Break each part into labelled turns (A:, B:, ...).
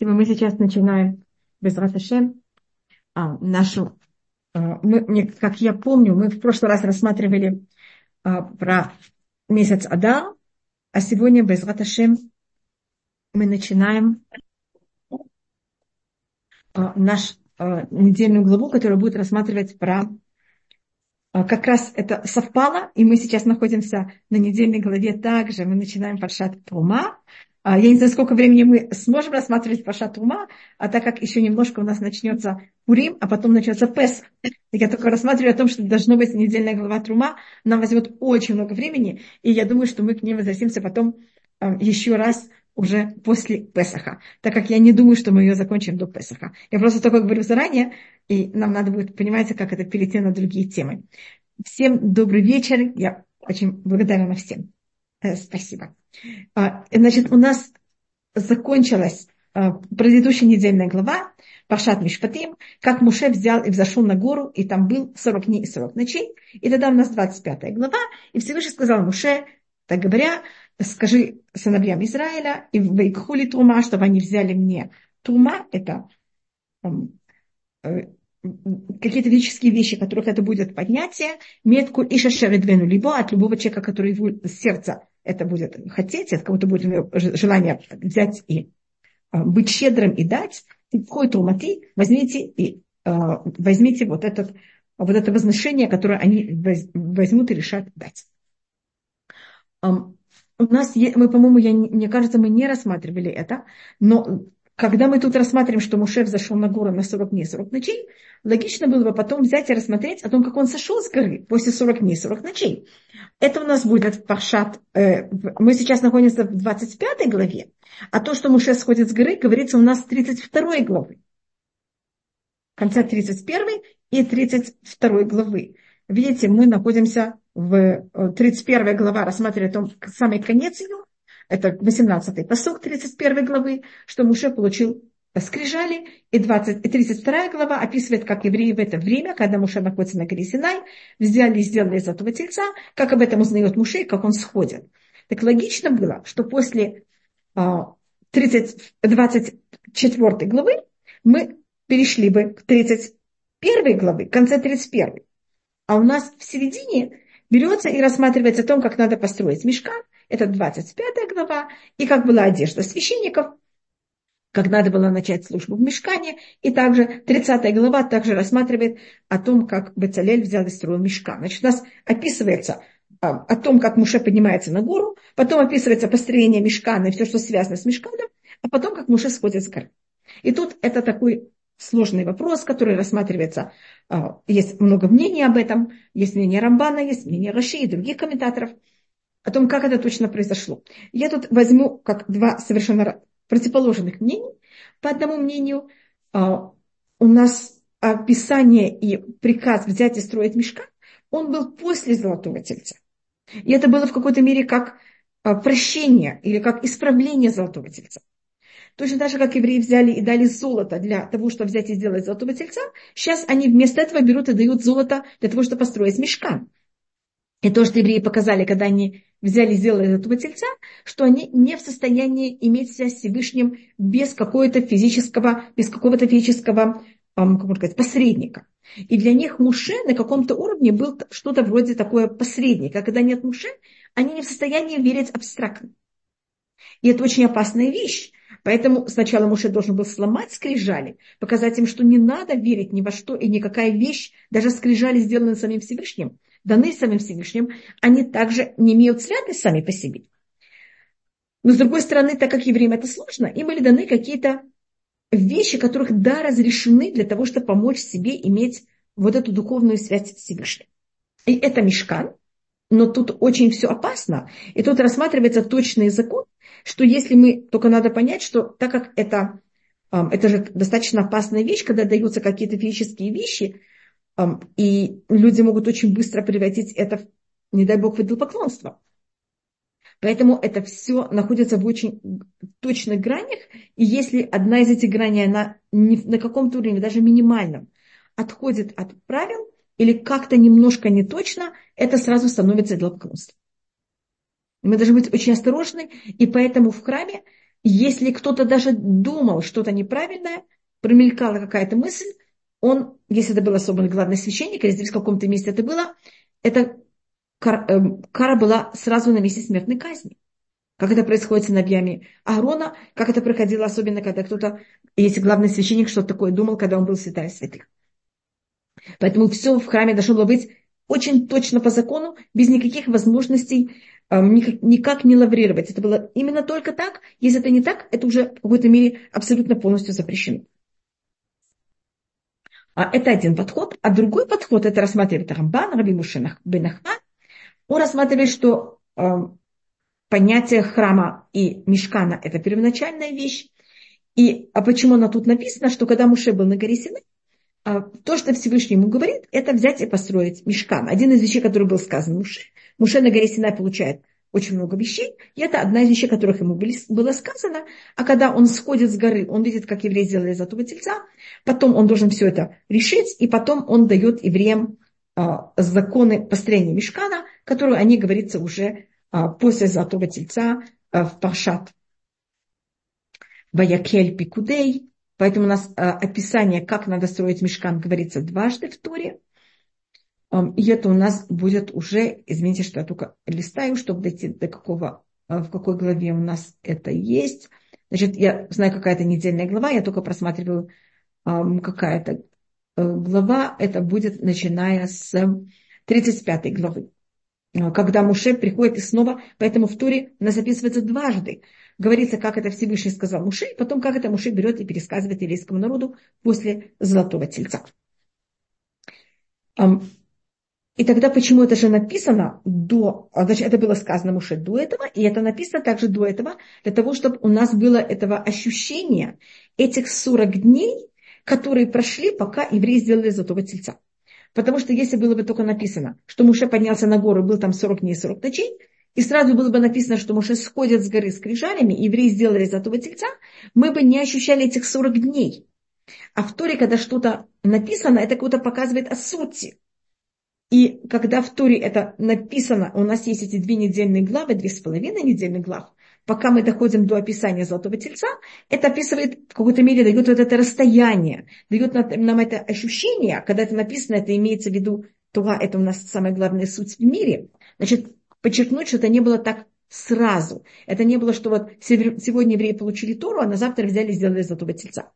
A: Мы сейчас начинаем без Раташем а, нашу, а, мы, как я помню, мы в прошлый раз рассматривали а, про месяц Ада, а сегодня без Раташем мы начинаем наш недельную главу, которая будет рассматривать про как раз это совпало, и мы сейчас находимся на недельной главе также. Мы начинаем Паршат Трума, а, я не знаю, сколько времени мы сможем рассматривать Пашат Ума, а так как еще немножко у нас начнется Пурим, а потом начнется Пес. Я только рассматриваю о том, что должно быть недельная глава Трума. Нам возьмет очень много времени, и я думаю, что мы к ней возвратимся потом а, еще раз уже после Песаха, так как я не думаю, что мы ее закончим до Песаха. Я просто только говорю заранее, и нам надо будет, понимаете, как это перейти на другие темы. Всем добрый вечер, я очень благодарна всем. Э, спасибо. А, значит, у нас закончилась а, предыдущая недельная глава, Пашат Мишпатим, как Муше взял и взошел на гору, и там был 40 дней и 40 ночей. И тогда у нас 25 глава, и Всевышний сказал Муше, так говоря, скажи сыновьям Израиля, и в Тума, чтобы они взяли мне Тума, это э, какие-то физические вещи, которых это будет поднятие, метку и шашеридвену, либо от любого человека, который его сердце это будет хотеть, от кого-то будет желание взять и а, быть щедрым и дать, и входит умати, возьмите и а, возьмите вот, этот, вот это возношение, которое они возьмут и решат дать. У нас, мы, по-моему, я, мне кажется, мы не рассматривали это, но когда мы тут рассматриваем, что Мушев зашел на гору на 40 дней, 40 ночей, логично было бы потом взять и рассмотреть о том, как он сошел с горы после 40 дней, 40 ночей. Это у нас будет Пашат. Э, мы сейчас находимся в 25 главе, а то, что Муше сходит с горы, говорится у нас в 32 главы. В конце 31 и 32 главы. Видите, мы находимся в 31 э, глава, рассматривая том, самый конец ее, это 18-й посок 31 главы, что Муше получил скрижали, и, 20, и 32 глава описывает, как евреи в это время, когда Муше находится на горе Синай, взяли и сделали из этого тельца, как об этом узнает Муше и как он сходит. Так логично было, что после 30, а, 24 главы мы перешли бы к 31 главы, в конце 31. А у нас в середине берется и рассматривается о том, как надо построить мешкан, это 25 глава, и как была одежда священников, как надо было начать службу в мешкане. И также 30 глава также рассматривает о том, как Бецалель взял и строил мешкан. Значит, у нас описывается а, о том, как Муше поднимается на гору, потом описывается построение мешкана и все, что связано с мешканом, а потом, как Муше сходит с горы. И тут это такой сложный вопрос, который рассматривается. А, есть много мнений об этом. Есть мнение Рамбана, есть мнение Раши и других комментаторов о том, как это точно произошло. Я тут возьму как два совершенно противоположных мнений. По одному мнению, а, у нас описание и приказ взять и строить мешка, он был после Золотого Тельца. И это было в какой-то мере как а, прощение или как исправление Золотого Тельца. Точно так же, как евреи взяли и дали золото для того, чтобы взять и сделать золотого тельца, сейчас они вместо этого берут и дают золото для того, чтобы построить мешка. И то, что евреи показали, когда они взяли и сделали этого тельца, что они не в состоянии иметь связь с Всевышним без какого-то физического, без какого-то физического, как можно сказать, посредника. И для них Муше на каком-то уровне был что-то вроде такое посредника. Когда нет Муше, они не в состоянии верить абстрактно. И это очень опасная вещь. Поэтому сначала Муше должен был сломать скрижали, показать им, что не надо верить ни во что и никакая вещь, даже скрижали, сделанные самим Всевышним, даны самим Всевышним, они также не имеют святость сами по себе. Но с другой стороны, так как евреям это сложно, им были даны какие-то вещи, которых да, разрешены для того, чтобы помочь себе иметь вот эту духовную связь с Всевышним. И это мешкан, но тут очень все опасно. И тут рассматривается точный закон, что если мы, только надо понять, что так как это, это же достаточно опасная вещь, когда даются какие-то физические вещи, и люди могут очень быстро превратить это, не дай бог, в идолопоклонство. Поэтому это все находится в очень точных гранях. И если одна из этих граней, она не, на каком-то уровне, даже минимальном, отходит от правил или как-то немножко не точно, это сразу становится идолопоклонством. Мы должны быть очень осторожны, и поэтому в храме если кто-то даже думал что-то неправильное, промелькала какая-то мысль, он, если это был особо главный священник, или здесь в каком-то месте это было, эта кара, э, кара была сразу на месте смертной казни. Как это происходит с сыновьями Аарона, как это проходило, особенно когда кто-то, если главный священник что-то такое думал, когда он был святая святых. Поэтому все в храме должно было быть очень точно по закону, без никаких возможностей э, никак не лаврировать. Это было именно только так. Если это не так, это уже в какой-то мере абсолютно полностью запрещено. А это один подход. А другой подход, это рассматривает Рамбан, Раби Мушенах Бенахман. Он рассматривает, что э, понятие храма и мешкана – это первоначальная вещь. И а почему она тут написана, что когда Муше был на горе Синай, а, то, что Всевышний ему говорит, это взять и построить мешкан. Один из вещей, который был сказан Муше. Муше на горе Синай получает очень много вещей, и это одна из вещей, которых ему было сказано. А когда он сходит с горы, он видит, как евреи сделали золотого тельца, потом он должен все это решить, и потом он дает евреям а, законы построения мешкана, которые они, говорится, уже а, после золотого тельца в Паршат Ваякель Пикудей, Поэтому у нас описание, как надо строить мешкан, говорится дважды в Торе. И это у нас будет уже, извините, что я только листаю, чтобы дойти до какого, э, в какой главе у нас это есть. Значит, я знаю, какая-то недельная глава, я только просматриваю какая-то э, глава. Это будет начиная с 35 главы. Когда Муше приходит и снова, поэтому в Туре у нас записывается дважды говорится, как это Всевышний сказал Муше, и потом, как это Муше берет и пересказывает еврейскому народу после Золотого Тельца. И тогда почему это же написано до, а, значит, это было сказано Муше до этого, и это написано также до этого, для того, чтобы у нас было этого ощущения этих 40 дней, которые прошли, пока евреи сделали золотого тельца. Потому что если было бы только написано, что Муше поднялся на гору, был там 40 дней, 40 ночей, и сразу было бы написано, что Моше сходит с горы с крижалями, и евреи сделали золотого тельца, мы бы не ощущали этих 40 дней. А в Торе, когда что-то написано, это как-то показывает о сути. И когда в Торе это написано, у нас есть эти две недельные главы, две с половиной недельных глав, пока мы доходим до описания золотого тельца, это описывает, в какой-то мере дает вот это расстояние, дает нам это ощущение, когда это написано, это имеется в виду, Туга, это у нас самая главная суть в мире. Значит, подчеркнуть, что это не было так сразу. Это не было, что вот сегодня евреи получили Тору, а на завтра взяли и сделали золотого тельца.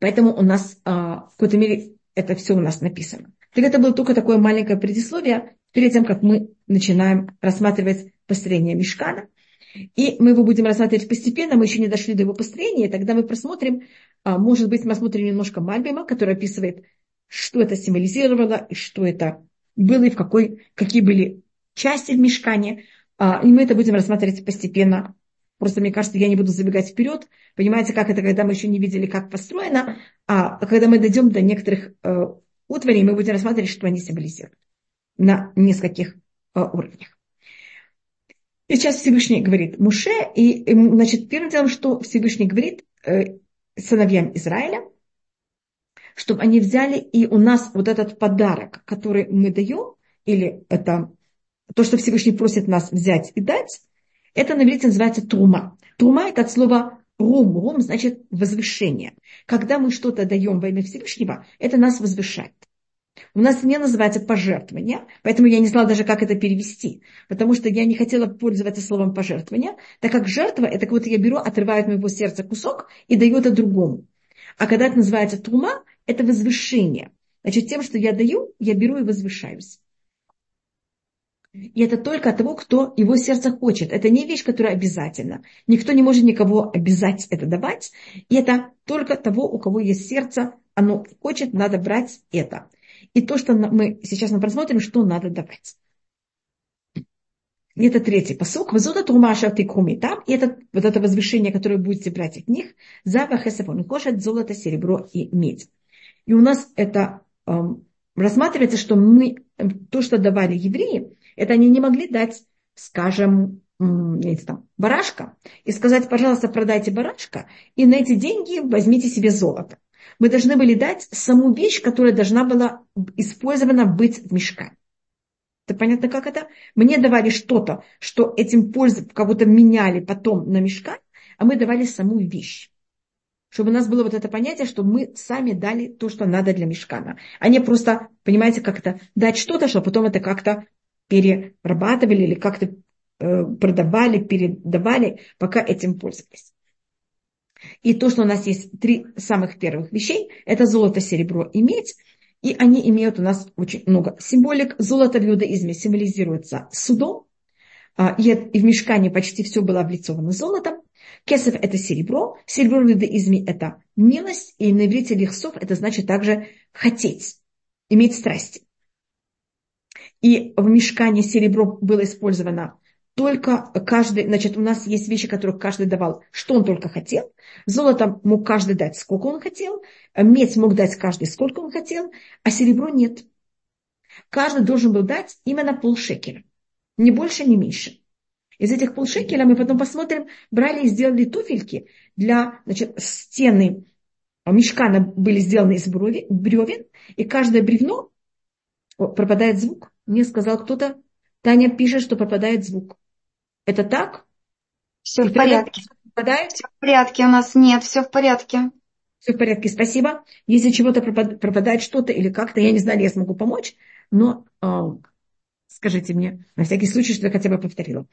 A: Поэтому у нас а, в какой-то мере это все у нас написано. Так это было только такое маленькое предисловие перед тем, как мы начинаем рассматривать построение мешкана. И мы его будем рассматривать постепенно, мы еще не дошли до его построения, и тогда мы просмотрим, а, может быть, мы смотрим немножко Мальбима, который описывает, что это символизировало, и что это было, и в какой, какие были части в мешкане, а, и мы это будем рассматривать постепенно. Просто мне кажется, я не буду забегать вперед. Понимаете, как это, когда мы еще не видели, как построено, а когда мы дойдем до некоторых утварей, мы будем рассматривать, что они символизируют на нескольких э, уровнях. И сейчас Всевышний говорит Муше, и, значит, первым делом, что Всевышний говорит э, сыновьям Израиля, чтобы они взяли, и у нас вот этот подарок, который мы даем, или это то, что Всевышний просит нас взять и дать, это на иврите называется тума. Тума это от слова рум. Рум значит возвышение. Когда мы что-то даем во имя Всевышнего, это нас возвышает. У нас не называется пожертвование, поэтому я не знала даже, как это перевести, потому что я не хотела пользоваться словом пожертвование, так как жертва, это как будто я беру, отрываю от моего сердца кусок и даю это другому. А когда это называется тума, это возвышение. Значит, тем, что я даю, я беру и возвышаюсь. И это только от того, кто его сердце хочет. Это не вещь, которая обязательна. Никто не может никого обязать это давать. И это только того, у кого есть сердце, оно хочет, надо брать это. И то, что мы сейчас мы просмотрим, что надо давать. И это третий посук. Везута турмаша тикуми там. И это вот это возвышение, которое будете брать от них. Запах эсапон. Кошат золото, серебро и медь. И у нас это эм, рассматривается, что мы то, что давали евреи, это они не могли дать, скажем, там, барашка и сказать, пожалуйста, продайте барашка и на эти деньги возьмите себе золото. Мы должны были дать саму вещь, которая должна была использована быть в мешкане. Это понятно, как это? Мне давали что-то, что этим пользу кого-то меняли потом на мешка, а мы давали саму вещь. Чтобы у нас было вот это понятие, что мы сами дали то, что надо для мешкана. А не просто, понимаете, как это, дать что-то, чтобы потом это как-то перерабатывали или как-то э, продавали, передавали, пока этим пользовались. И то, что у нас есть три самых первых вещей, это золото, серебро и медь. И они имеют у нас очень много символик. Золото в иудаизме символизируется судом. А, и в мешкане почти все было облицовано золотом. Кесов – это серебро. Серебро в иудаизме – это милость. И на иврите лихсов – это значит также хотеть, иметь страсти. И в мешкане серебро было использовано только каждый, значит, у нас есть вещи, которые каждый давал, что он только хотел. Золото мог каждый дать, сколько он хотел. Медь мог дать каждый, сколько он хотел. А серебро нет. Каждый должен был дать именно полшекеля. Ни больше, ни меньше. Из этих полшекеля мы потом посмотрим, брали и сделали туфельки для, значит, стены мешкана были сделаны из бревен, и каждое бревно пропадает звук. Мне сказал кто-то, Таня пишет, что пропадает звук. Это так?
B: Все в порядке. Попадает? Все в порядке у нас. Нет, все в порядке.
A: Все в порядке, спасибо. Если чего-то пропадает что-то или как-то, я не знаю, я смогу помочь, но э, скажите мне, на всякий случай, что я хотя бы повторила.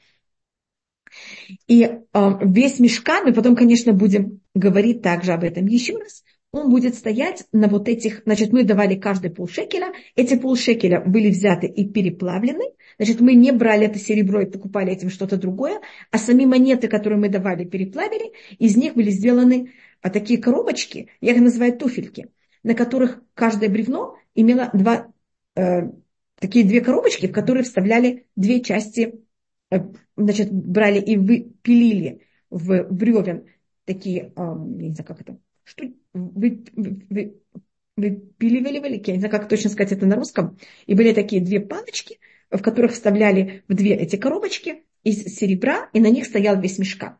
A: И э, весь мешкан, мы потом, конечно, будем говорить также об этом еще раз, он будет стоять на вот этих, значит, мы давали каждый полшекеля, эти полшекеля были взяты и переплавлены, значит, мы не брали это серебро и покупали этим что-то другое, а сами монеты, которые мы давали, переплавили, из них были сделаны а, такие коробочки, я их называю туфельки, на которых каждое бревно имело два, э, такие две коробочки, в которые вставляли две части, э, значит, брали и выпилили в бревен такие, э, не знаю, как это, что вы, я не знаю, как точно сказать это на русском, и были такие две палочки, в которых вставляли в две эти коробочки из серебра, и на них стоял весь мешка.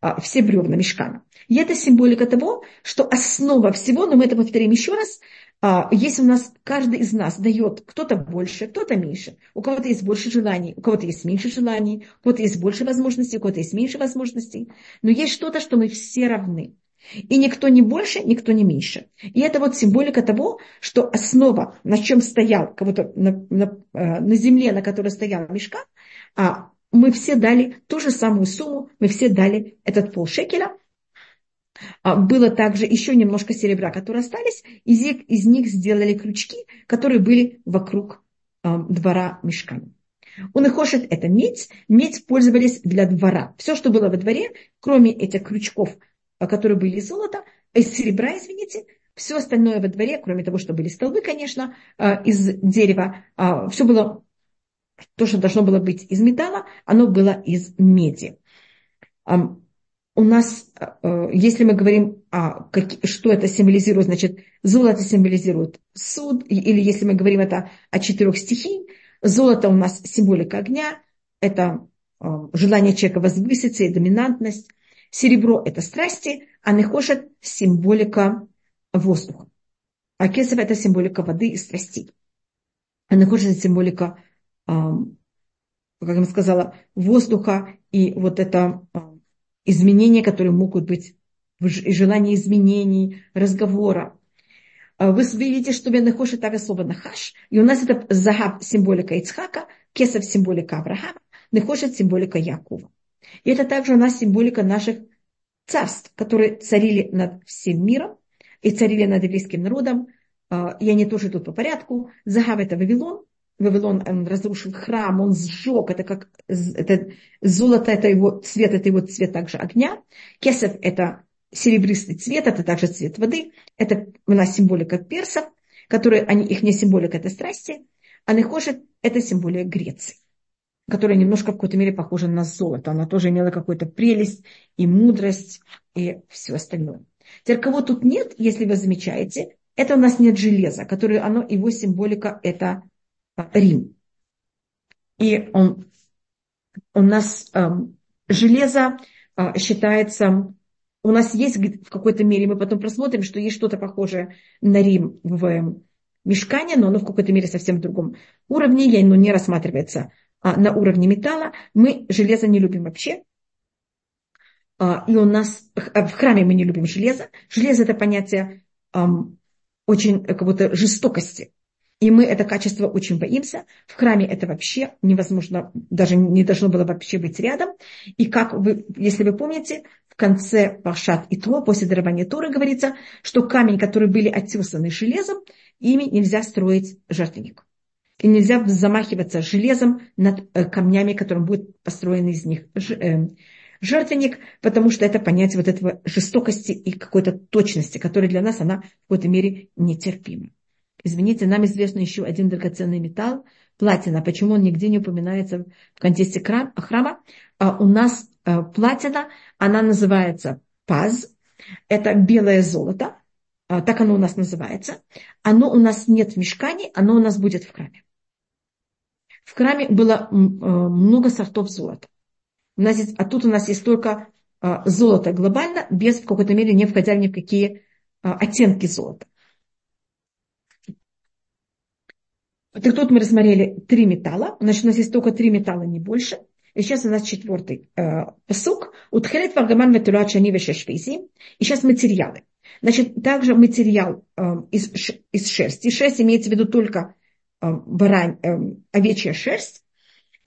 A: А, все бревна мешкана. И это символика того, что основа всего, но мы это повторим еще раз, а, если у нас каждый из нас дает кто-то больше, кто-то меньше, у кого-то есть больше желаний, у кого-то есть меньше желаний, у кого-то есть больше возможностей, у кого-то есть меньше возможностей, но есть что-то, что мы все равны. И никто не больше, никто не меньше. И это вот символика того, что основа, на чем стоял, кого-то на, на, э, на земле, на которой стоял мешка, а мы все дали ту же самую сумму, мы все дали этот полшекеля. А было также еще немножко серебра, которые остались, из из них сделали крючки, которые были вокруг э, двора мешка. У Нехошет это медь. Медь пользовались для двора. Все, что было во дворе, кроме этих крючков которые были из золота, из серебра, извините, все остальное во дворе, кроме того, что были столбы, конечно, а, из дерева, а, все было, то, что должно было быть из металла, оно было из меди. У нас, если мы говорим, что это символизирует, значит, золото символизирует суд, или если мы говорим это о четырех стихий, золото у нас символика огня, это желание человека возвыситься и доминантность, Серебро – это страсти, а нехошет – символика воздуха. А кесов – это символика воды и страстей. А нехошет – это символика, как я сказала, воздуха и вот это изменения, которые могут быть, желание изменений, разговора. А вы видите, что Бенехош так слово Нахаш. И у нас это Загаб символика Ицхака, Кесов символика Авраама, Нехошет символика Якова. И это также у нас символика наших царств, которые царили над всем миром и царили над еврейским народом. А, и они тоже тут по порядку. Загав это Вавилон. Вавилон он разрушил храм, он сжег, это как это золото, это его цвет, это его цвет также огня. Кесов это серебристый цвет, это также цвет воды. Это у нас символика персов, которые, они, их не символика, это страсти. А Нехошет это символика Греции которая немножко в какой-то мере похожа на золото. Она тоже имела какую-то прелесть и мудрость и все остальное. Теперь кого тут нет, если вы замечаете, это у нас нет железа, которое оно, его символика это а, Рим. И он, у нас эм, железо э, считается, у нас есть в какой-то мере, мы потом просмотрим, что есть что-то похожее на Рим в, в мешкане, но оно в какой-то мере совсем в другом уровне, оно не рассматривается на уровне металла. Мы железо не любим вообще. А, и у нас а, в храме мы не любим железо. Железо это понятие очень как будто жестокости. И мы это качество очень боимся. В храме это вообще невозможно, даже не должно было вообще быть рядом. И как вы, если вы помните, в конце Пашат и Тро, после дарования Торы говорится, что камень, который были оттесаны железом, ими нельзя строить жертвенник. И нельзя замахиваться железом над э, камнями, которым будет построен из них э, жертвенник, потому что это понятие вот этого жестокости и какой-то точности, которая для нас, она в какой-то мере нетерпима. Извините, нам известно еще один драгоценный металл, платина. Почему он нигде не упоминается в контексте храма? А у нас э, платина, она называется паз, это белое золото, а, так оно у нас называется. Оно у нас нет в мешкане, оно у нас будет в храме. В храме было э, много сортов золота. У нас есть, а тут у нас есть только а, золото глобально, без в какой-то мере не входя ни в какие а, оттенки золота. Так тут мы рассмотрели три металла. Значит, у нас есть только три металла, не больше. И сейчас у нас четвертый э, посук. Утхелет варгаман ветулат шани И сейчас материалы. Значит, также материал э, из, из шерсти. Шерсть имеется в виду только барань, э, овечья шерсть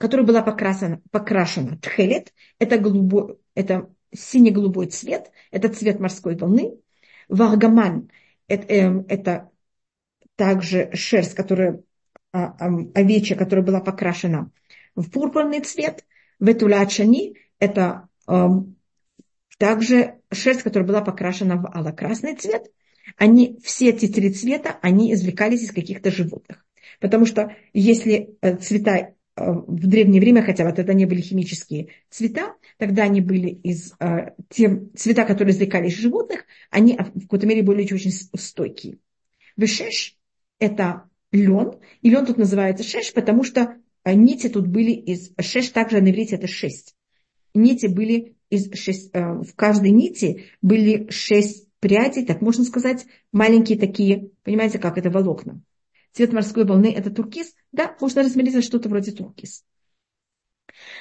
A: которая была покрашена, покрашена тхелет, это, голубой, это сине-голубой цвет, это цвет морской волны. Варгаман это, э, это также шерсть, которая а, а, овечья, которая была покрашена в пурпурный цвет. Ветулячани это э, также шерсть, которая была покрашена в алокрасный цвет. Они, все эти три цвета, они извлекались из каких-то животных. Потому что если э, цвета Э, в древнее время, хотя вот это не были химические цвета, тогда они были из э, те цвета, которые извлекались из животных, они в какой-то мере были очень стойкие. Вешеш – это лен, и лен тут называется шеш, потому что нити тут были из шеш, также на иврите это шесть. Нити были из шесть, в каждой нити были шесть прядей, так можно сказать, маленькие такие, понимаете, как это волокна цвет морской волны это туркиз, да, можно это что-то вроде туркиз.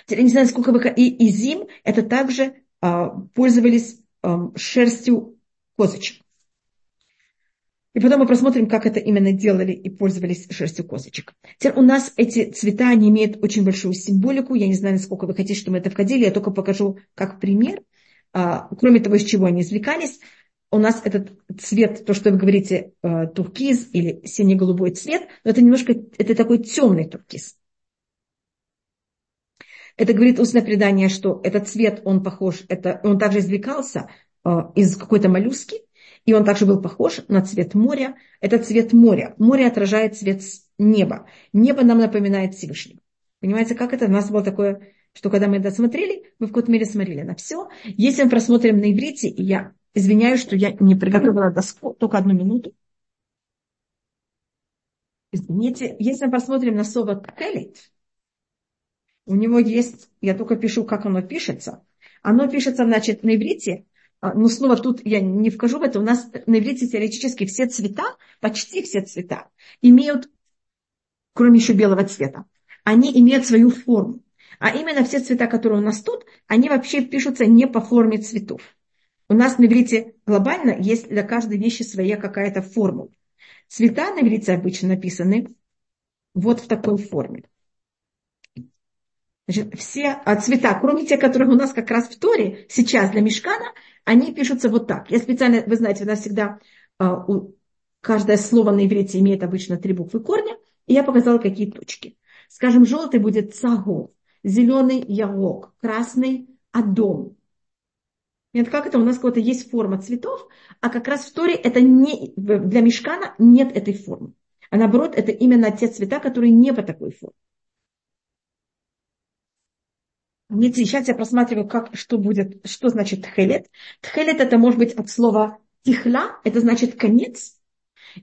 A: Я не знаю, сколько вы... И, и зим это также а, пользовались а, шерстью козочек. И потом мы просмотрим, как это именно делали и пользовались шерстью козочек. Теперь у нас эти цвета, они имеют очень большую символику. Я не знаю, насколько вы хотите, чтобы мы это входили. Я только покажу как пример. А, кроме того, из чего они извлекались у нас этот цвет, то, что вы говорите, э, туркиз или сине-голубой цвет, но это немножко, это такой темный туркиз. Это говорит устное предание, что этот цвет, он похож, это, он также извлекался э, из какой-то моллюски, и он также был похож на цвет моря. Это цвет моря. Море отражает цвет неба. Небо нам напоминает Всевышнего. Понимаете, как это? У нас было такое, что когда мы это смотрели, мы в какой-то мере смотрели на все. Если мы просмотрим на иврите, и я Извиняюсь, что я не приготовила доску. Только одну минуту. Извините, если мы посмотрим на слово келит, у него есть, я только пишу, как оно пишется. Оно пишется, значит, на иврите, а, но снова тут я не вхожу в это, у нас на иврите теоретически все цвета, почти все цвета, имеют, кроме еще белого цвета, они имеют свою форму. А именно все цвета, которые у нас тут, они вообще пишутся не по форме цветов. У нас на иврите глобально есть для каждой вещи своя какая-то формула. Цвета на иврите обычно написаны вот в такой форме. Значит, все цвета, кроме тех, которых у нас как раз в Торе сейчас для мешкана, они пишутся вот так. Я специально, вы знаете, у нас всегда а, каждое слово на иврите имеет обычно три буквы корня, и я показала, какие точки. Скажем, желтый будет цаго, зеленый ярок, красный адом, нет, как это? У нас какая-то есть форма цветов, а как раз в Торе это не, для мешкана нет этой формы. А наоборот, это именно те цвета, которые не по такой форме. Видите, сейчас я просматриваю, как, что будет, что значит тхелет. Тхелет это может быть от слова тихла, это значит конец.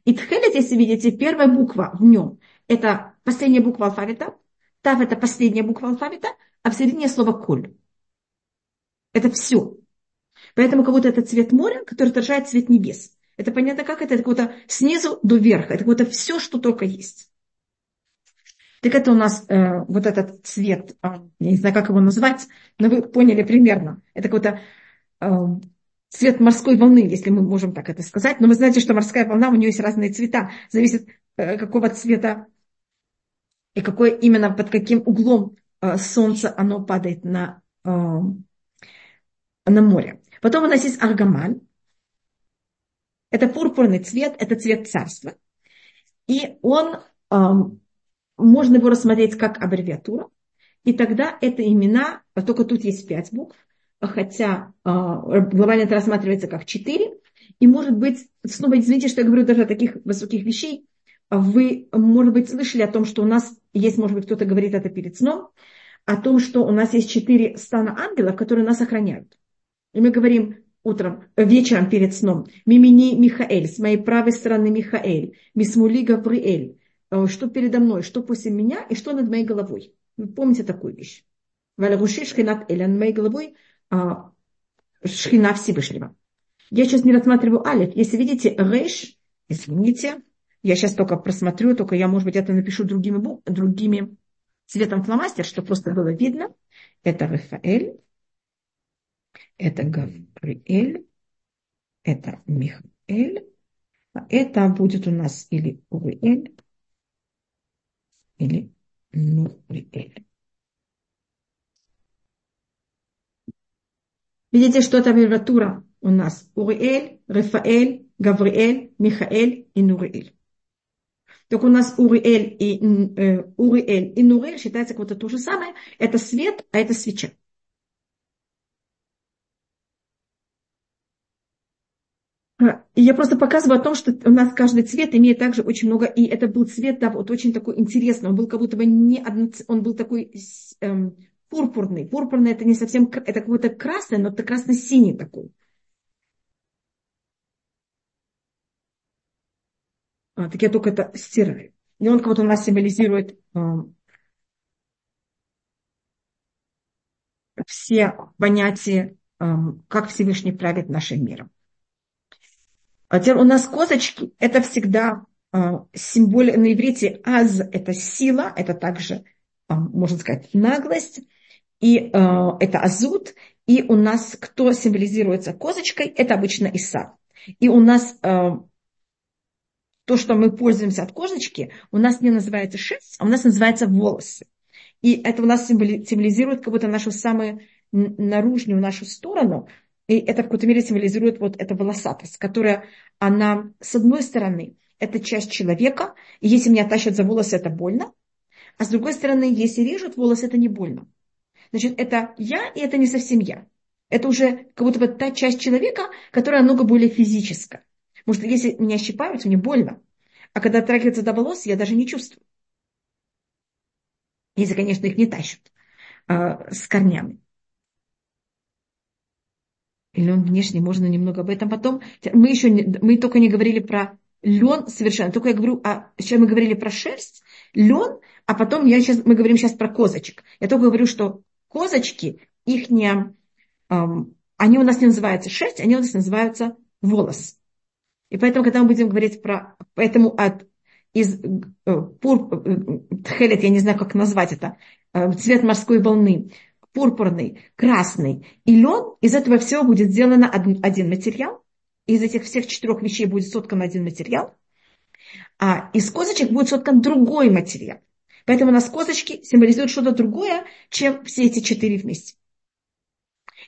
A: И тхелет, если видите, первая буква в нем, это последняя буква алфавита, тав это последняя буква алфавита, а в середине слово коль. Это все. Поэтому как будто это цвет моря, который отражает цвет небес. Это понятно как? Это какое-то снизу до верха. Это какое-то все, что только есть. Так это у нас э, вот этот цвет, э, я не знаю, как его назвать, но вы поняли примерно. Это какой-то э, цвет морской волны, если мы можем так это сказать. Но вы знаете, что морская волна, у нее есть разные цвета. Зависит, э, какого цвета и какое именно, под каким углом э, солнце оно падает на, э, на море. Потом у нас есть аргамаль. Это пурпурный цвет, это цвет царства. И он можно его рассмотреть как аббревиатура, и тогда это имена, только тут есть пять букв, хотя э, глобально это рассматривается как четыре, и может быть, снова извините, что я говорю даже о таких высоких вещей, вы, может быть, слышали о том, что у нас есть, может быть, кто-то говорит это перед сном, о том, что у нас есть четыре стана ангелов, которые нас охраняют. И мы говорим утром, вечером перед сном, Мимини Михаэль, с моей правой стороны Михаэль, Мисмули Гавриэль, Э, что передо мной, что после меня и что над моей головой. Вы помните такую вещь? Валягуши шхинат эля над моей головой а, шхина Всевышнего. Я сейчас не рассматриваю алиф. Если видите рейш, извините, я сейчас только просмотрю, только я, может быть, это напишу другими, другими цветом фломастер, чтобы просто было видно. Это Рафаэль, это Гавриэль, это Михаэль, а это будет у нас или Уриэль, или Нуриэль. Видите, что это аббревиатура у нас? Уриэль, Рафаэль, Гавриэль, Михаэль и Нуриэль. Так у нас Уриэль и, э, Уриэль и Нуриэль считается как вот то же самое. Это свет, а это свеча. И я просто показываю о том, что у нас каждый цвет имеет также очень много, и это был цвет, да, вот очень такой интересный, он был как будто бы не одно, он был такой эм, пурпурный. Пурпурный это не совсем, это какой-то красный, но это красно-синий такой. А, так я только это стираю. И он как будто у нас символизирует эм, все понятия, эм, как Всевышний правит нашим миром. А у нас козочки, это всегда э, символ на иврите аз – это сила, это также, э, можно сказать, наглость, и э, это азут, и у нас кто символизируется козочкой, это обычно Иса. И у нас то, что мы пользуемся от козочки, у нас не называется шерсть, а у нас называется волосы. И это у нас символизирует как будто нашу самую наружную нашу сторону, и это в какой-то мере символизирует вот эту волосатость, которая, она, с одной стороны, это часть человека, и если меня тащат за волосы, это больно, а с другой стороны, если режут волосы, это не больно. Значит, это я, и это не совсем я. Это уже как будто бы та часть человека, которая много более физическая. Потому что если меня щипают, мне больно. А когда трагивается до волос, я даже не чувствую. Если, конечно, их не тащат э, с корнями или он внешний, можно немного об этом потом. Мы еще не, мы только не говорили про лен совершенно, только я говорю, а сейчас мы говорили про шерсть, лен, а потом я сейчас, мы говорим сейчас про козочек. Я только говорю, что козочки, их не, эм, они у нас не называются шерсть, они у нас называются волос. И поэтому, когда мы будем говорить про, поэтому от из э, пур, э, тхелет, я не знаю, как назвать это, э, цвет морской волны, пурпурный, красный и лен, из этого всего будет сделан один, материал. Из этих всех четырех вещей будет соткан один материал. А из козочек будет соткан другой материал. Поэтому у нас козочки символизуют что-то другое, чем все эти четыре вместе.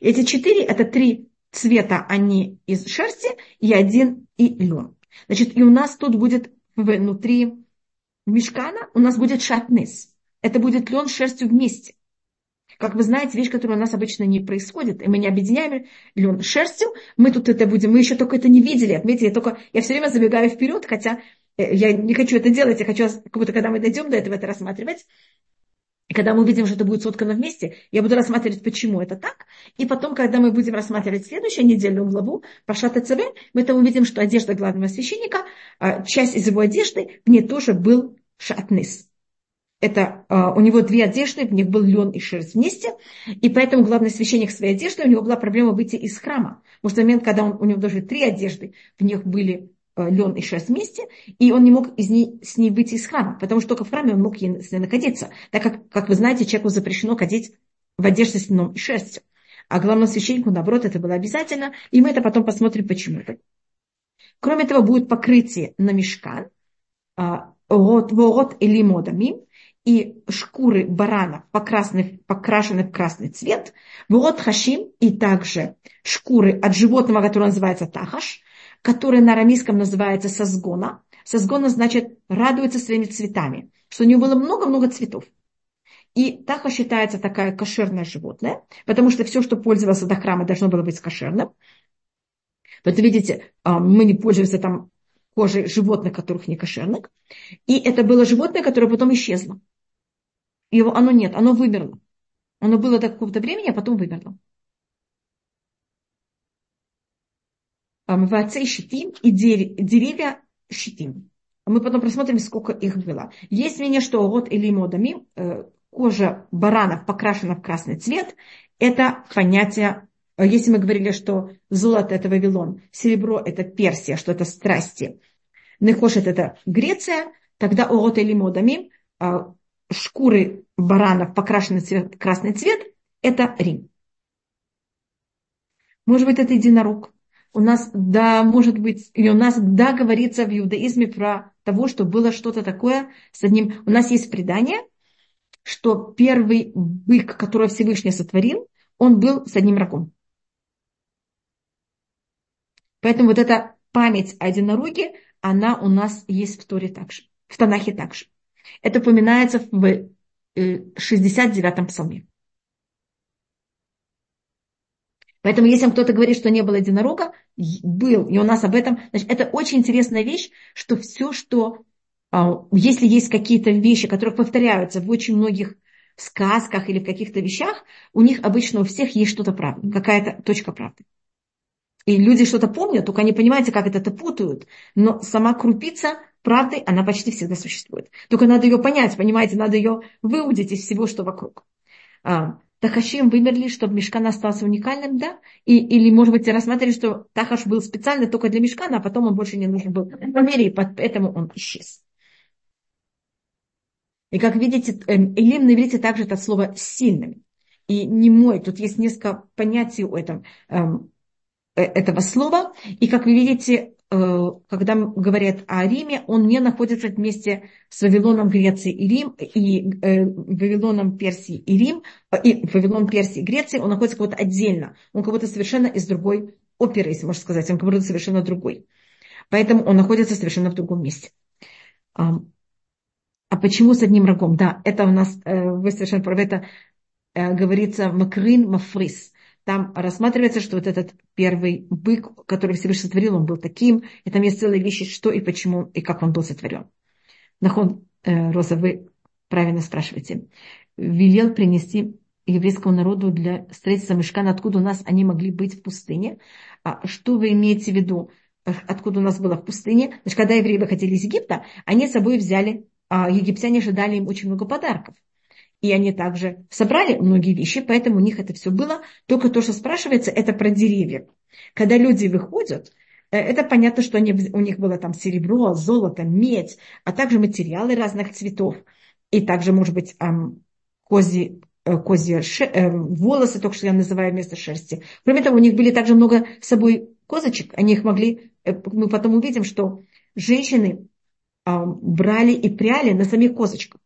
A: Эти четыре – это три цвета, они из шерсти, и один и лен. Значит, и у нас тут будет внутри мешкана, у нас будет шатнес. Это будет лен с шерстью вместе. Как вы знаете, вещь, которая у нас обычно не происходит, и мы не объединяем лен шерстью, мы тут это будем, мы еще только это не видели, отметьте, я только, я все время забегаю вперед, хотя э, я не хочу это делать, я хочу, как будто когда мы дойдем до этого, это рассматривать. И когда мы увидим, что это будет соткано вместе, я буду рассматривать, почему это так. И потом, когда мы будем рассматривать следующую недельную главу, Пашата ЦВ, мы там увидим, что одежда главного священника, а, часть из его одежды, в ней тоже был шатныс. Это uh, у него две одежды, в них был лен и шерсть вместе, и поэтому главный священник своей одежды, у него была проблема выйти из храма. Потому что в момент, когда он, у него даже три одежды, в них были uh, лен и шерсть вместе, и он не мог из ней, с ней выйти из храма, потому что только в храме он мог с ней находиться, так как, как вы знаете, человеку запрещено ходить в одежде с льном и шерстью. А главному священнику, наоборот, это было обязательно, и мы это потом посмотрим, почему это. Кроме того, будет покрытие на мешкан, ворот или модами, и шкуры барана покрашены, покрашены в красный цвет, ворот хашим, и также шкуры от животного, которое называется тахаш, которое на арамейском называется сазгона. Сазгона значит радуется своими цветами, что у него было много-много цветов. И таха считается такая кошерное животное, потому что все, что пользовалось до храма, должно было быть кошерным. Вот видите, а, мы не пользуемся там кожей животных, которых не кошерных. И это было животное, которое потом исчезло. Его, оно нет, оно вымерло. Оно было до какого-то времени, а потом вымерло. Вацей щитим и деревья щитим. Мы потом просмотрим, сколько их было. Есть мнение, что вот или модами, э, кожа баранов покрашена в красный цвет, это понятие а если мы говорили, что золото – это Вавилон, серебро – это Персия, что это страсти, Нехошет – это Греция, тогда Орот или Модами, а, шкуры баранов, покрашенный цвет, красный цвет – это Рим. Может быть, это единорог. У нас, да, может быть, и у нас, да, говорится в иудаизме про того, что было что-то такое с одним. У нас есть предание, что первый бык, который Всевышний сотворил, он был с одним рогом. Поэтому вот эта память о единороге, она у нас есть в Торе также, в Танахе также. Это упоминается в 69-м э, псалме. Поэтому, если кто-то говорит, что не было единорога, был, и у нас об этом, значит, это очень интересная вещь, что все, что, а, если есть какие-то вещи, которые повторяются в очень многих сказках или в каких-то вещах, у них обычно у всех есть что-то правда, какая-то точка правды. И люди что-то помнят, только они понимаете, как это путают. Но сама крупица правды, она почти всегда существует. Только надо ее понять, понимаете, надо ее выудить из всего, что вокруг. А, Тахашим вымерли, чтобы Мешкан остался уникальным, да? И, или, может быть, рассматривали, что Тахаш был специально только для Мешкана, а потом он больше не нужен был в мире, и поэтому он исчез. И как видите, эм, Илим на иврите также это слово сильным. И не мой. Тут есть несколько понятий у этом. Эм, Э, этого слова. И как вы видите, э, когда говорят о Риме, он не находится вместе с Вавилоном Греции и Рим, и э, Вавилоном Персии и Рим, и Вавилон Персии и Греции, он находится как будто отдельно. Он как будто совершенно из другой оперы, если можно сказать. Он как будто совершенно другой. Поэтому он находится совершенно в другом месте. А почему с одним рогом? Да, это у нас, вы совершенно правы, это говорится макрин мафрис там рассматривается, что вот этот первый бык, который Всевышний сотворил, он был таким, и там есть целые вещи, что и почему, и как он был сотворен. Нахон, э, Роза, вы правильно спрашиваете. Велел принести еврейскому народу для строительства мешкана, откуда у нас они могли быть в пустыне. А что вы имеете в виду, откуда у нас было в пустыне? Значит, когда евреи выходили из Египта, они с собой взяли, а египтяне ожидали им очень много подарков и они также собрали многие вещи, поэтому у них это все было. Только то, что спрашивается, это про деревья. Когда люди выходят, э, это понятно, что они, у них было там серебро, золото, медь, а также материалы разных цветов. И также, может быть, кози, э, козьи ше, э, волосы, только что я называю вместо шерсти. Кроме того, у них были также много с собой козочек. Они их могли, э, мы потом увидим, что женщины э, брали и пряли на самих козочках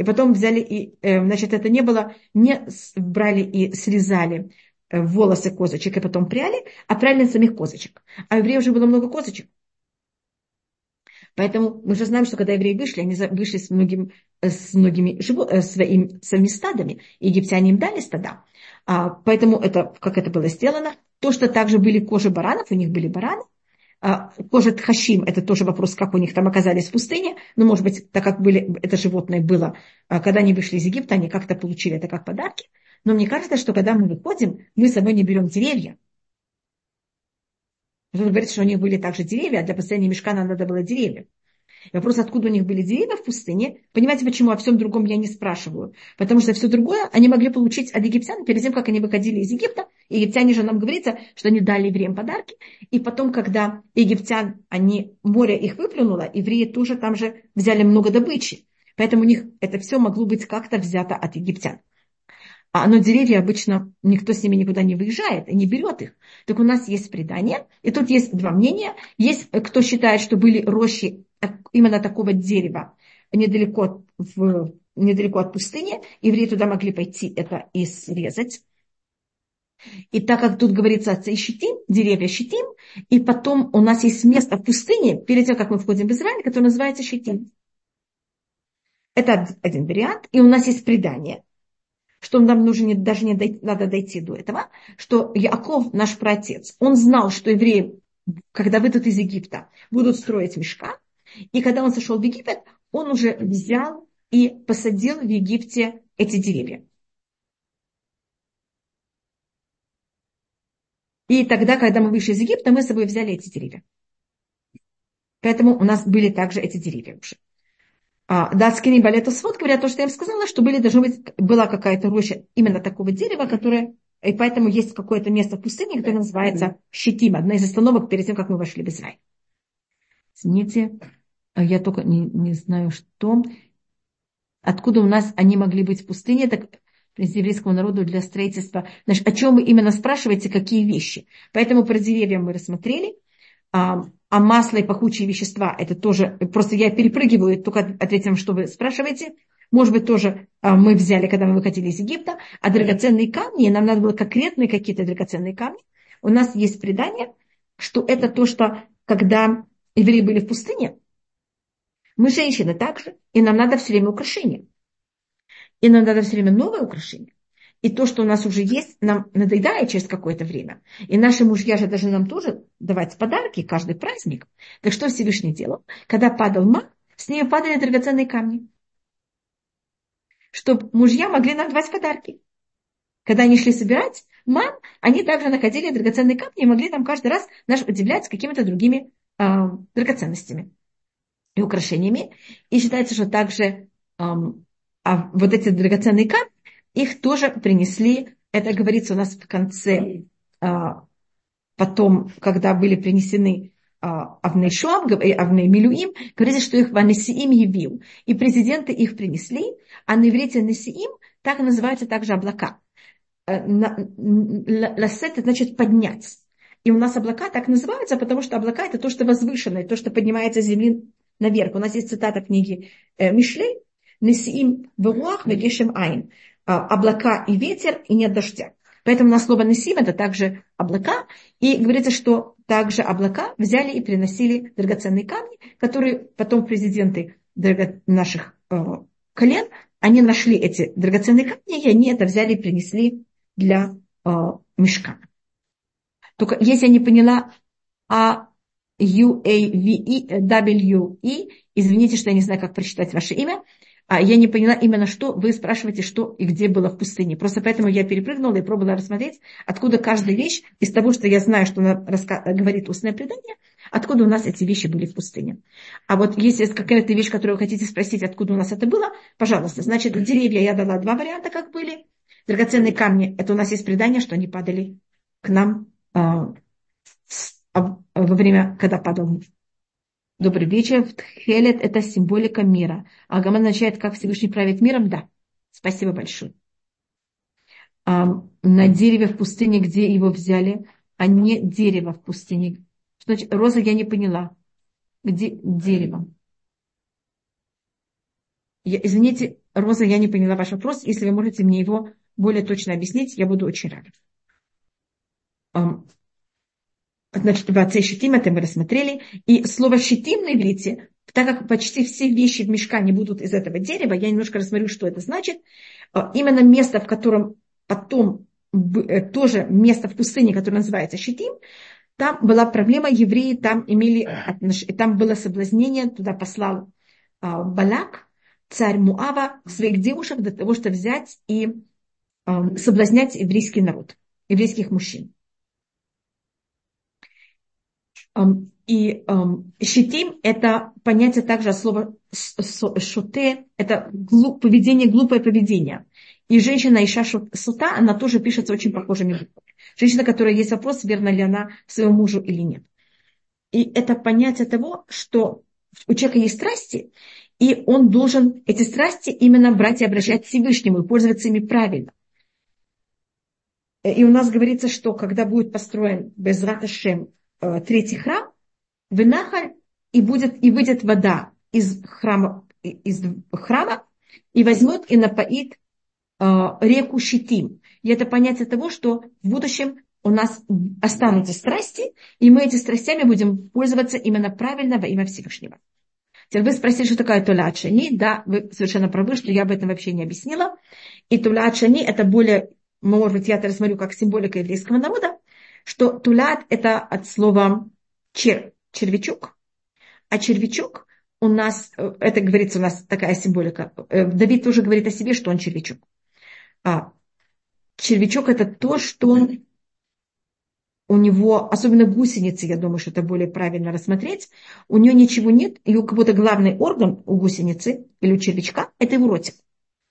A: и потом взяли и, э, значит, это не было, не брали и срезали э, волосы козочек и потом пряли, а пряли самих козочек. А евреев уже было много козочек. Поэтому мы же знаем, что когда евреи вышли, они вышли с, многим, э, с многими живо, своим, своими стадами. Египтяне им дали стада. А, поэтому это, как это было сделано, то, что также были кожи баранов, у них были бараны, кожа тхашим, это тоже вопрос, как у них там оказались в пустыне. Но, может быть, так как были, это животное было, а, когда они вышли из Египта, они как-то получили это как подарки. Но мне кажется, что когда мы выходим, мы с собой не берем деревья. Вы говорите, что у них были также деревья, а для построения мешкана надо было деревья. И вопрос, откуда у них были деревья в пустыне, понимаете, почему о всем другом я не спрашиваю? Потому что все другое они могли получить от египтян перед тем, как они выходили из Египта. Египтяне же нам говорится, что они дали евреям подарки. И потом, когда египтян, они, море их выплюнуло, евреи тоже там же взяли много добычи. Поэтому у них это все могло быть как-то взято от египтян. А, но деревья обычно никто с ними никуда не выезжает и не берет их. Так у нас есть предание, и тут есть два мнения. Есть кто считает, что были рощи именно такого дерева недалеко, в, недалеко от пустыни. Евреи туда могли пойти это и срезать. И так как тут говорится о щитим, деревья щитим, и потом у нас есть место в пустыне, перед тем, как мы входим в Израиль, которое называется щитим. Это один вариант. И у нас есть предание, что нам нужно даже не дойти, надо дойти до этого, что Яков, наш праотец, он знал, что евреи, когда выйдут из Египта, будут строить мешка, и когда он сошел в Египет, он уже взял и посадил в Египте эти деревья. И тогда, когда мы вышли из Египта, мы с собой взяли эти деревья. Поэтому у нас были также эти деревья уже. А, Датские балету свод говорят то, что я им сказала, что были, должно быть, была какая-то роща именно такого дерева, которое, и поэтому есть какое-то место в пустыне, которое называется Щитим, одна из остановок перед тем, как мы вошли в Израиль. Извините, я только не, не знаю, что. Откуда у нас они могли быть в пустыне, так еврейскому народу для строительства. Значит, о чем вы именно спрашиваете, какие вещи? Поэтому про деревья мы рассмотрели. А, а масло и пахучие вещества, это тоже, просто я перепрыгиваю, только ответим, что вы спрашиваете. Может быть, тоже а, мы взяли, когда мы выходили из Египта, а драгоценные камни, нам надо было конкретные какие-то драгоценные камни. У нас есть предание, что это то, что когда евреи были в пустыне, мы женщины также, и нам надо все время украшения. И нам надо все время новое украшение и то, что у нас уже есть, нам надоедает через какое-то время. И наши мужья же должны нам тоже давать подарки каждый праздник. Так что Всевышний делал? Когда падал маг, с ними падали драгоценные камни. Чтобы мужья могли нам давать подарки. Когда они шли собирать ман, они также находили драгоценные камни и могли нам каждый раз нас удивлять какими-то другими э, драгоценностями и украшениями. И считается, что также э, а вот эти драгоценные камни их тоже принесли, это говорится у нас в конце, а, потом, когда были принесены Авней Шуам, Авней Милуим, говорится, что их Ванесиим явил. И президенты их принесли, а на иврите Несиим так называются также облака. Э, ласет это значит поднять. И у нас облака так называются, потому что облака это то, что возвышенное, то, что поднимается с земли наверх. У нас есть цитата книги э, Мишлей, Несиим веруах вегешем айн. А, облака и ветер, и нет дождя. Поэтому на слово «несим» это также облака. И говорится, что также облака взяли и приносили драгоценные камни, которые потом президенты наших э, колен, они нашли эти драгоценные камни, и они это взяли и принесли для э, мешка. Только если я не поняла, а U, A, V, E, W, E, извините, что я не знаю, как прочитать ваше имя, а я не поняла именно, что вы спрашиваете, что и где было в пустыне. Просто поэтому я перепрыгнула и пробовала рассмотреть, откуда каждая вещь из того, что я знаю, что она раска... говорит устное предание, откуда у нас эти вещи были в пустыне. А вот если есть какая-то вещь, которую вы хотите спросить, откуда у нас это было, пожалуйста. Значит, деревья я дала два варианта, как были. Драгоценные камни, это у нас есть предание, что они падали к нам э, во время, когда падал Добрый вечер. Тхелет – это символика мира. Агама означает, как Всевышний правит миром? Да. Спасибо большое. А, на дереве в пустыне, где его взяли, а не дерево в пустыне. Что значит, роза я не поняла. Где дерево? Я, извините, Роза, я не поняла ваш вопрос. Если вы можете мне его более точно объяснить, я буду очень рада. Значит, в отце щитим это мы рассмотрели. И слово щитим на иврите, так как почти все вещи в мешкане будут из этого дерева, я немножко рассмотрю, что это значит. А, именно место, в котором потом э, тоже место в пустыне, которое называется щитим, там была проблема, евреи там имели, там было соблазнение, туда послал а, Балак, царь Муава, своих девушек для того, чтобы взять и а, соблазнять еврейский народ, еврейских мужчин. И щитим – это понятие также от слова шуте, это поведение, глупое поведение. И женщина Иша Сута, она тоже пишется очень похожими буквами. Женщина, которая есть вопрос, верно ли она своему мужу или нет. И это понятие того, что у человека есть страсти, и он должен эти страсти именно брать и обращать к Всевышнему и пользоваться ими правильно. И у нас говорится, что когда будет построен Безрат Ашем э, третий храм, в Нахаль, и, будет, и выйдет вода из храма, из храма и возьмет и напоит э, реку Щитим. И это понятие того, что в будущем у нас останутся страсти, и мы эти страстями будем пользоваться именно правильно во имя Всевышнего. Теперь вы спросили, что такое туля. Да, вы совершенно правы, что я об этом вообще не объяснила. И туля это более, может быть, я это рассмотрю как символика еврейского народа, что тулят это от слова чер, червячок. А червячок у нас, э, это говорится у нас такая символика. Э, Давид тоже говорит о себе, что он червячок. А червячок это то, что он у него, особенно гусеницы, я думаю, что это более правильно рассмотреть, у нее ничего нет, ее как будто главный орган у гусеницы или у червячка – это его ротик.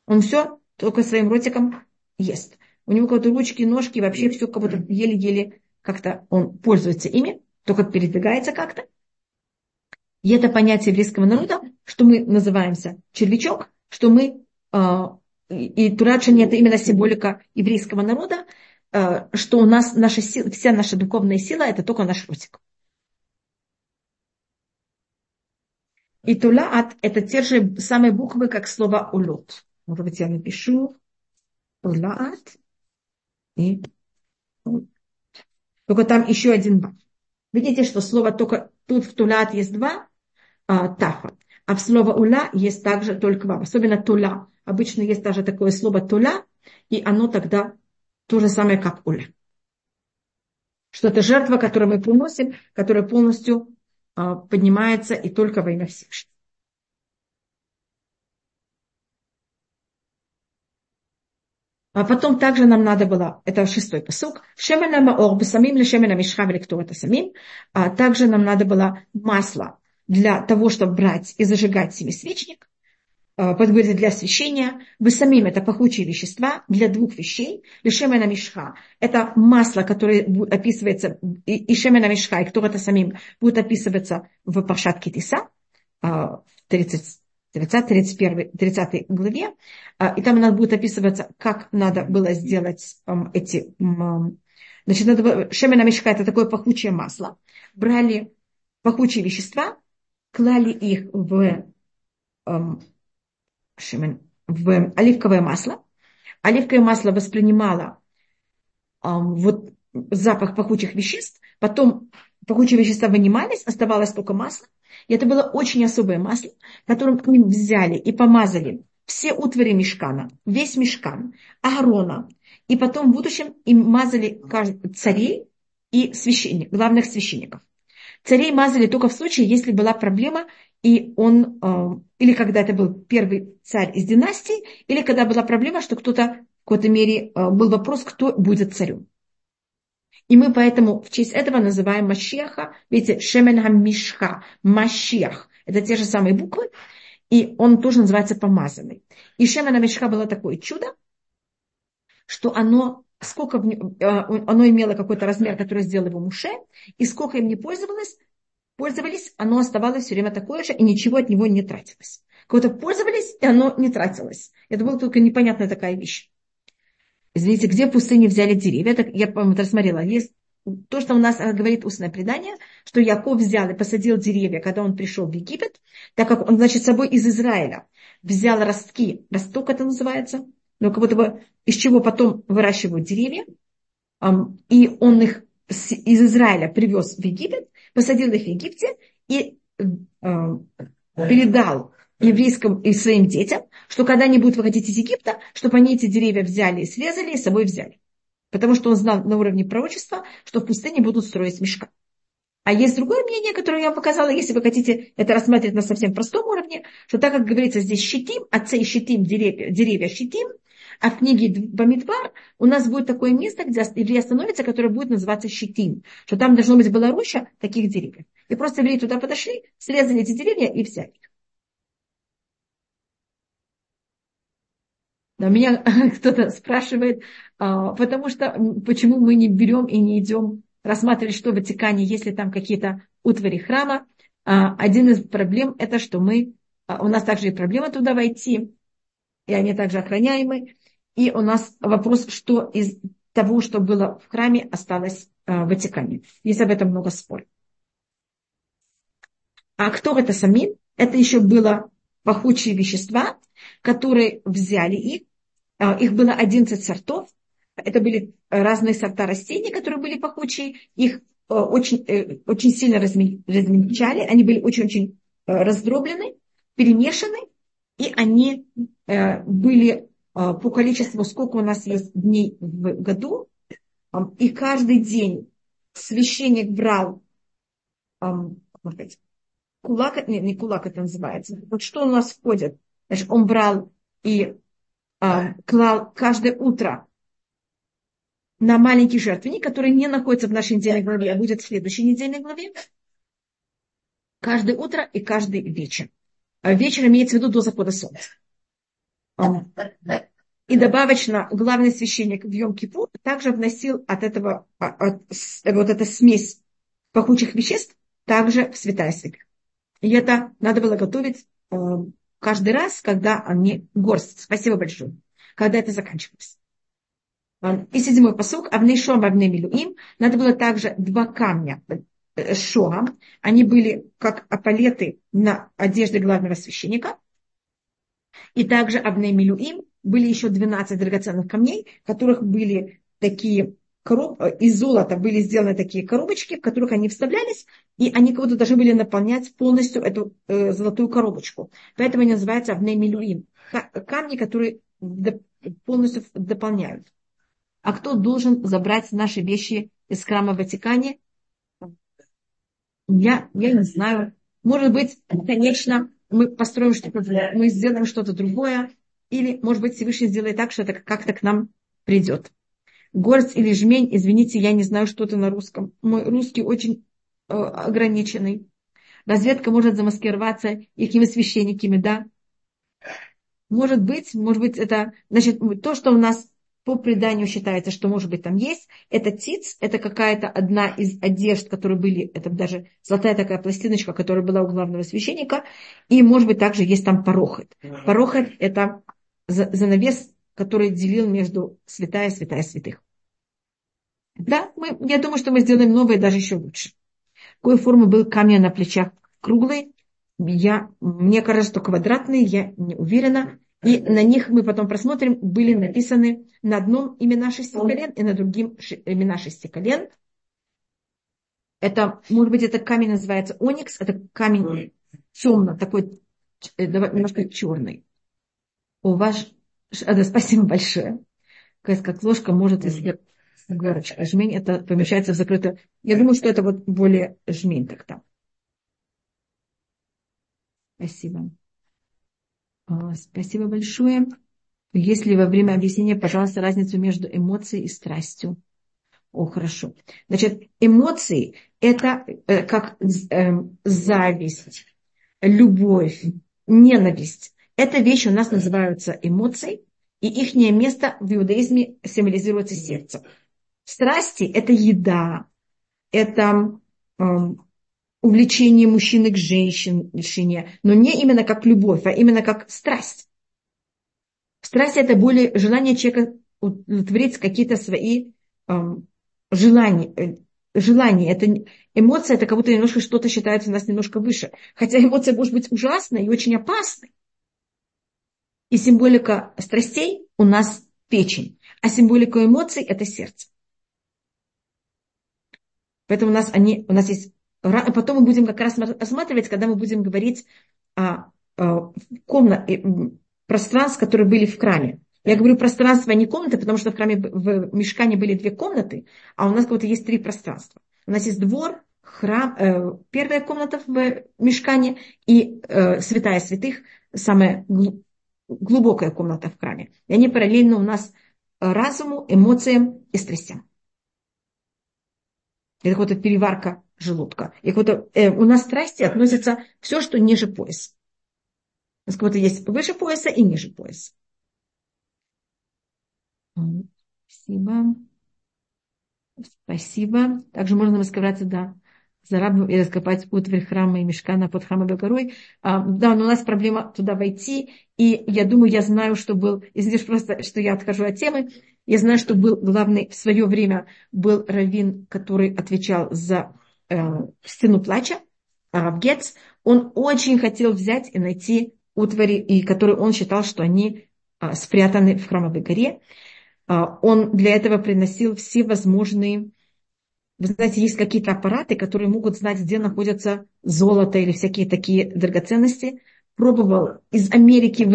A: Он все только своим ротиком ест. У него как-то ручки, ножки, вообще все как будто еле-еле как-то он пользуется ими, только передвигается как-то. И это понятие еврейского народа, что мы называемся червячок, что мы, э, и Турачани это именно символика еврейского народа, Э, что у нас наша сила, вся наша духовная сила это только наш ротик. И тулаат это те же самые буквы, как слово улот. Может быть, я напишу тулаат и только там еще один. Видите, что слово только тут в тулаат есть два а, тафа, а в слово ула есть также только вав, особенно тула. Обычно есть даже такое слово тула, и оно тогда то же самое, как уля. Что это жертва, которую мы приносим, которая полностью а, поднимается и только во имя Всевышнего. А потом также нам надо было, это шестой посук, шемена маор бесамим ли шемена мишха это самим, а также нам надо было масло для того, чтобы брать и зажигать семисвечник, Э, подговорить для освещения. Вы самим это пахучие вещества для двух вещей. Лишемена мишха – это масло, которое описывается, и шемена мишха, и кто это самим будет описываться в Паршат Китиса, э, в 30, 30, 31, 30 главе. Э, и там надо будет описываться, как надо было сделать эти... Значит, надо, шемена мишха – это такое пахучее масло. Брали пахучие вещества, клали их в шимен, в оливковое масло. Оливковое масло воспринимало вот запах пахучих веществ, потом пахучие вещества вынимались, оставалось только масло. И это было очень особое масло, которым к ним взяли и помазали все утвари мешкана, весь мешкан, Аарона. И потом в будущем им мазали царей и священников, главных священников. Царей мазали только в случае, если была проблема и он, э, или когда это был первый царь из династии, или когда была проблема, что кто-то в какой-то мере э, был вопрос, кто будет царем. И мы поэтому в честь этого называем Машеха, видите, Шемен Мишха, Машех. Это те же самые буквы, и он тоже называется помазанный. И Шемен Мишха было такое чудо, что оно сколько э, оно имело какой-то размер, который сделал его Муше, и сколько им не пользовалось, пользовались, оно оставалось все время такое же, и ничего от него не тратилось. Кого-то пользовались, и оно не тратилось. Это была только непонятная такая вещь. Извините, где в пустыне взяли деревья? Это, я, по-моему, рассмотрела. Есть то, что у нас говорит устное предание, что Яков взял и посадил деревья, когда он пришел в Египет, так как он, значит, с собой из Израиля взял ростки, росток это называется, но как будто бы из чего потом выращивают деревья, и он их из Израиля привез в Египет, посадил их в Египте и э, передал еврейским и своим детям, что когда они будут выходить из Египта, чтобы они эти деревья взяли и срезали и с собой взяли. Потому что он знал на уровне пророчества, что в пустыне будут строить мешка. А есть другое мнение, которое я вам показала, если вы хотите это рассматривать на совсем простом уровне, что так как говорится здесь щитим, отцы щитим, деревья, деревья щитим, а в книге Бамидбар у нас будет такое место, где евреи остановятся, которое будет называться щитим. Что там должно быть была роща таких деревьев. И просто евреи туда подошли, срезали эти деревья и взяли их. Но меня кто-то спрашивает, а, потому что почему мы не берем и не идем рассматривать, что в Ватикане, если там какие-то утвари храма. А, один из проблем это, что мы, а, у нас также и проблема туда войти, и они также охраняемы. И у нас вопрос, что из того, что было в храме, осталось в Ватикане. Есть об этом много споров. А кто это сами? Это еще было пахучие вещества, которые взяли их. Их было 11 сортов. Это были разные сорта растений, которые были пахучие. Их э, очень, э, очень сильно размельчали. Они были очень-очень э, раздроблены, перемешаны. И они были по количеству, сколько у нас есть дней в году. И каждый день священник брал кулак, не, не кулак это называется. Вот что у нас входит? Значит, он брал и клал каждое утро на маленький жертвенник, который не находится в нашей недельной главе, а будет в следующей недельной главе. Каждое утро и каждый вечер. А вечер имеется в виду до захода солнца. И добавочно главный священник в Йом-Кипур также вносил от этого, а, от, вот эта смесь пахучих веществ также в святая святых. И это надо было готовить каждый раз, когда они горсть. Спасибо большое. Когда это заканчивалось. И седьмой посук, Авней Шоам, Авней Милуим. Надо было также два камня э, Шоам. Они были как апалеты на одежде главного священника. И также Авней Милуим были еще 12 драгоценных камней, которых были такие короб... Э, из золота были сделаны такие коробочки, в которых они вставлялись, и они будто должны были наполнять полностью эту э, золотую коробочку. Поэтому они называются Авней Милуим. Камни, которые полностью дополняют. А кто должен забрать наши вещи из храма в Ватикане? Я, я не знаю. Может быть, конечно, мы построим что-то, мы сделаем что-то другое. Или, может быть, Всевышний сделает так, что это как-то к нам придет. Горсть или жмень, извините, я не знаю, что это на русском. Мой русский очень э, ограниченный. Разведка может замаскироваться какими священниками, да? Может быть, может быть, это, значит, то, что у нас по преданию считается, что, может быть, там есть. Это тиц, это какая-то одна из одежд, которые были, это даже золотая такая пластиночка, которая была у главного священника. И, может быть, также есть там порохот. Порохот – это занавес, который делил между святая и святая святых. Да, мы, я думаю, что мы сделаем новое даже еще лучше. Какой формы был камень на плечах? Круглый? Я, мне кажется, что квадратный, я не уверена. И на них мы потом просмотрим, были написаны на одном имена шести колен и на другим имена шести колен. Это, может быть, этот камень называется оникс, это камень темно, такой э, немножко черный. У вас, да, спасибо большое. Как ложка может из горочка. Жмень это помещается в закрытую. Я думаю, что это вот более жмень так-то. Спасибо. А, спасибо большое. Если во время объяснения, пожалуйста, разницу между эмоцией и страстью. О, хорошо. Значит, эмоции – это э, как э, зависть, любовь, ненависть. Это вещи у нас называются эмоции, и их место в иудаизме символизируется сердцем. Страсти – это еда, это э, увлечение мужчины к женщине, но не именно как любовь, а именно как страсть. Страсть – это более желание человека удовлетворить какие-то свои эм, желания. Э, желания. Это, эмоция – это как будто немножко что-то считается у нас немножко выше. Хотя эмоция может быть ужасной и очень опасной. И символика страстей у нас печень, а символика эмоций – это сердце. Поэтому у нас, они, у нас есть Потом мы будем как раз рассматривать, когда мы будем говорить о, о комнат, пространств, которые были в храме. Я говорю пространство, а не комнаты, потому что в храме в мешкане были две комнаты, а у нас как будто есть три пространства. У нас есть двор, храм, э, первая комната в мешкане и э, святая святых, самая глубокая комната в храме. И они параллельно у нас разуму, эмоциям и страстям. Это эта переварка желудка. И как э, у нас страсти относятся все, что ниже пояса. У нас как будто есть выше пояса и ниже пояса. Спасибо. Спасибо. Также можно высказаться, да, за рабу и раскопать утварь храма и мешкана под храмом горой. А, да, но у нас проблема туда войти. И я думаю, я знаю, что был, извините просто, что я отхожу от темы, я знаю, что был главный в свое время был раввин, который отвечал за э, стену плача, Рав Гец. Он очень хотел взять и найти утвари, и которые он считал, что они э, спрятаны в храмовой горе. Э, он для этого приносил все возможные вы знаете, есть какие-то аппараты, которые могут знать, где находятся золото или всякие такие драгоценности. Пробовал из Америки,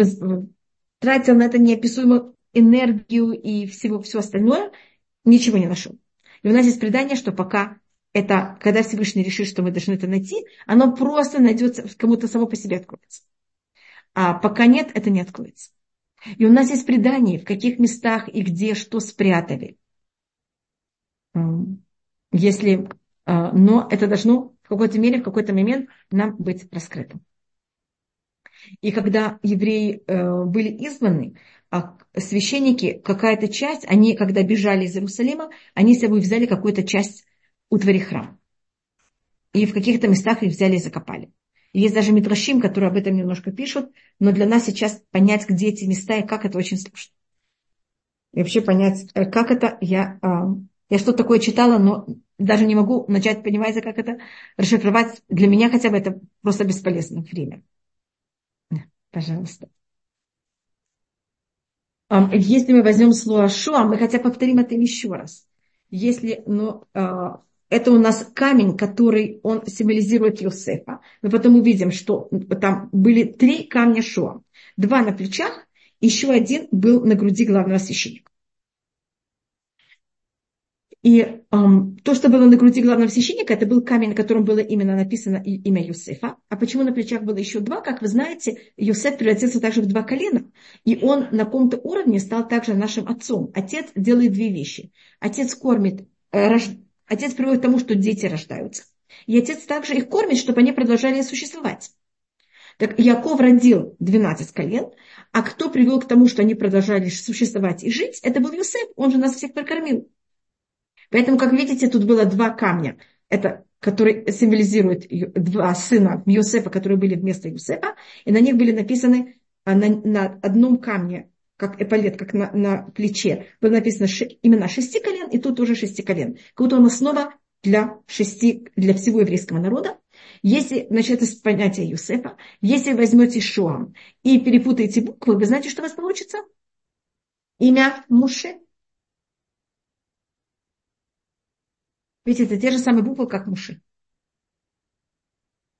A: тратил на это неописуемую энергию и всего, все остальное, ничего не нашел. И у нас есть предание, что пока это, когда Всевышний решит, что мы должны это найти, оно просто найдется, кому-то само по себе откроется. А пока нет, это не откроется. И у нас есть предание, в каких местах и где что спрятали. Если, а, но это должно в какой-то мере, в какой-то момент нам быть раскрытым. И когда евреи э, были изгнаны, а священники, какая-то часть, они, когда бежали из Иерусалима, они с собой взяли какую-то часть утвари храма. И в каких-то местах их взяли и закопали. Есть даже Митрашим, которые об этом немножко пишут, но для нас сейчас понять, где эти места и как это очень сложно. И вообще понять, э, как это, я, а, я что такое читала, но даже не могу начать понимать, как это расшифровать. Для меня хотя бы это просто бесполезное время. Пожалуйста. Если мы возьмем слово Шоа, мы хотя повторим это еще раз. Если, ну, а, это у нас камень, который он символизирует Йосефа. Мы потом увидим, что там были три камня Шоа. Два на плечах, еще один был на груди главного священника. И эм, то, что было на груди главного священника, это был камень, на котором было именно написано имя Юсефа. А почему на плечах было еще два? Как вы знаете, Юсеф превратился также в два колена. И он на каком-то уровне стал также нашим отцом. Отец делает две вещи. Отец кормит, э, рож... отец приводит к тому, что дети рождаются. И отец также их кормит, чтобы они продолжали существовать. Так Яков родил 12 колен, а кто привел к тому, что они продолжали существовать и жить, это был Юсеф. Он же нас всех прокормил. Поэтому, как видите, тут было два камня. Это которые символизируют два сына Юсефа, которые были вместо Юсефа, и на них были написаны а, на, на одном камне, как эполет, как на, на плече, было написано ши, имена шести колен, и тут тоже шести колен. Как будто он основа для, шести, для всего еврейского народа. Если начнете с понятия Юсефа, если возьмете Шоам и перепутаете буквы, вы знаете, что у вас получится? Имя Муше – Ведь это те же самые буквы, как Муше.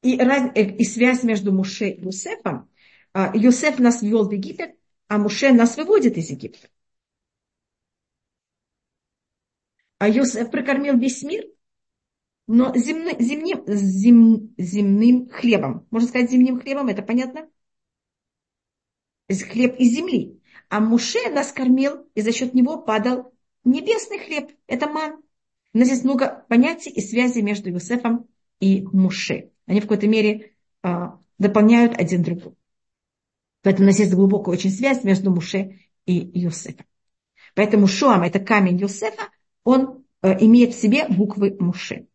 A: И, э, и связь между Муше и Юсефом. А, Юсеф нас ввел в Египет, а Муше нас выводит из Египта. А Юсеф прокормил весь мир, но земным, земным, зем, земным хлебом. Можно сказать земным хлебом, это понятно? Хлеб из земли. А Муше нас кормил, и за счет него падал небесный хлеб. Это ман. У нас есть много понятий и связей между Юсефом и Муше. Они в какой-то мере а, дополняют один другого. Поэтому у нас есть глубокая очень связь между Муше и Юсефом. Поэтому Шуам, это камень Юсефа, он э, имеет в себе буквы Муше.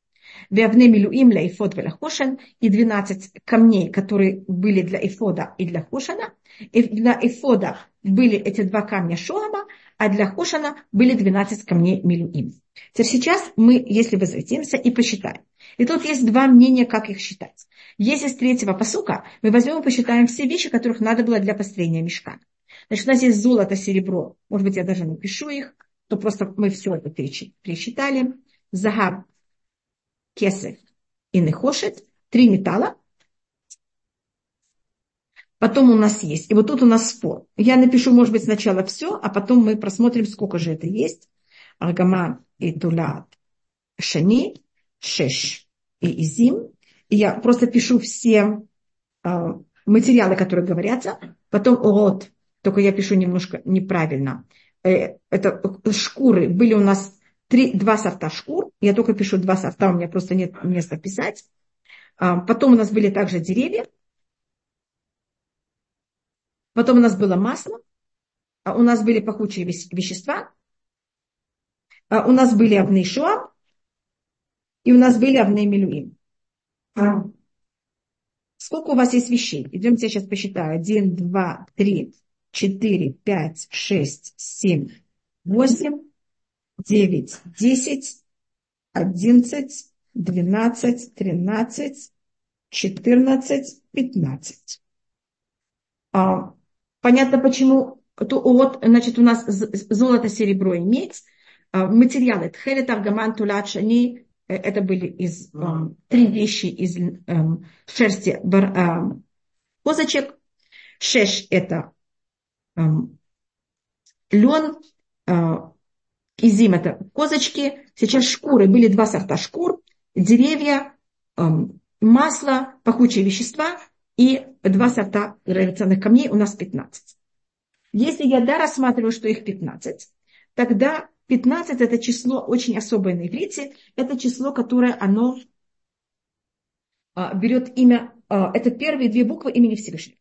A: Вявне милуим для Ифод и 12 камней, которые были для Ифода и для Хошана. И для Ифода были эти два камня Шуама, а для Хошана были 12 камней Милуим. Теперь сейчас мы, если возвратимся и посчитаем. И тут есть два мнения, как их считать. Если с третьего посука мы возьмем и посчитаем все вещи, которых надо было для построения мешка. Значит, у нас есть золото, серебро. Может быть, я даже напишу их, то просто мы все это пересчитали. Загаб, кесев и нехошет. Три металла. Потом у нас есть. И вот тут у нас спор. Я напишу, может быть, сначала все, а потом мы просмотрим, сколько же это есть. Аргама и Тулят Шани, Шеш и Изим. И я просто пишу все э, материалы, которые говорятся. Потом урод, только я пишу немножко неправильно. Э, это шкуры были у нас три, два сорта шкур. Я только пишу два сорта, у меня просто нет места писать. А, потом у нас были также деревья. Потом у нас было масло. А у нас были пахучие вещества. А у нас были обны шуа. И у нас были обны милуим. Сколько у вас есть вещей? Идемте, я сейчас посчитаю. Один, два, три, четыре, пять, шесть, семь, восемь, девять, десять, одиннадцать, двенадцать, тринадцать, четырнадцать, пятнадцать. А, понятно, почему. То, вот, значит, у нас золото, серебро и медь. А, материалы. Тхелет, аргаман, тулач, они Э, это были из, э, три вещи из э, шерсти бар, э, козочек. Шеш – это э, лен, э, изим – это козочки. Сейчас шкуры, были два сорта шкур, деревья, э, масло, пахучие вещества и два сорта драгоценных камней, у нас 15. Если я да, рассматриваю, что их 15, тогда 15 это число очень особое на иврите. Это число, которое оно а, берет имя, а, это первые две буквы имени Всевышнего.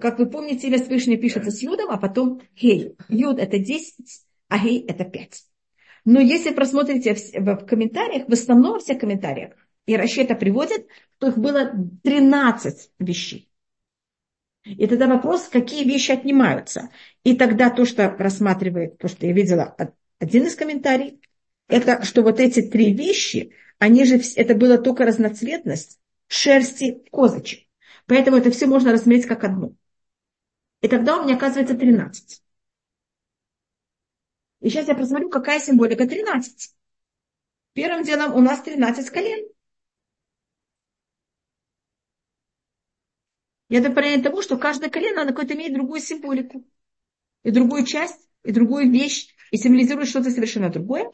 A: Как вы помните, имя Всевышнего пишется с Юдом, а потом Хей. Юд это 10, а Хей это 5. Но если просмотрите в, комментариях, в основном во всех комментариях, и Раши это приводит, то их было 13 вещей. И тогда вопрос, какие вещи отнимаются. И тогда то, что рассматривает, то, что я видела, один из комментариев, это что вот эти три вещи, они же, это была только разноцветность шерсти козочек. Поэтому это все можно рассмотреть как одно. И тогда у меня оказывается 13. И сейчас я посмотрю, какая символика 13. Первым делом у нас 13 колен. Я это понятие того, что каждое колено, оно какое-то имеет другую символику. И другую часть, и другую вещь, и символизирует что-то совершенно другое.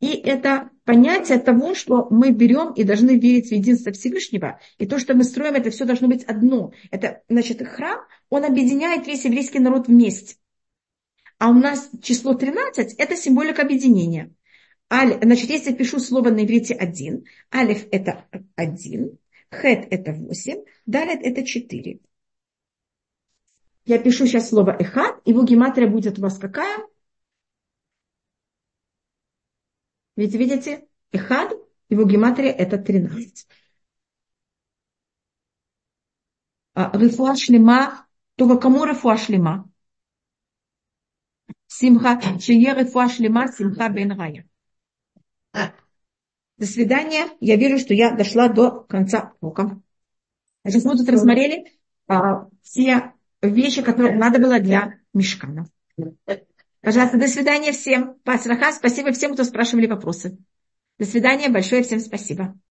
A: И это понятие того, что мы берем и должны верить в единство Всевышнего. И то, что мы строим, это все должно быть одно. Это, значит, храм, он объединяет весь еврейский народ вместе. А у нас число 13 – это символика объединения. Аль, значит, если я пишу слово на иврите один, алиф – это один, Хет это 8, далит это 4. Я пишу сейчас слово эхат, его гематрия будет у вас какая? Видите, видите? Эхад, его гематрия это 13. А, рефуа шлема, только кому рефуа шлема? Симха, чье рефуа шлема, симха бен рая. До свидания. Я вижу, что я дошла до конца урока. Сейчас мы тут рассмотрели а, все вещи, которые надо было для мешкана. Пожалуйста, до свидания всем. Пасраха, спасибо всем, кто спрашивали вопросы. До свидания, большое всем спасибо.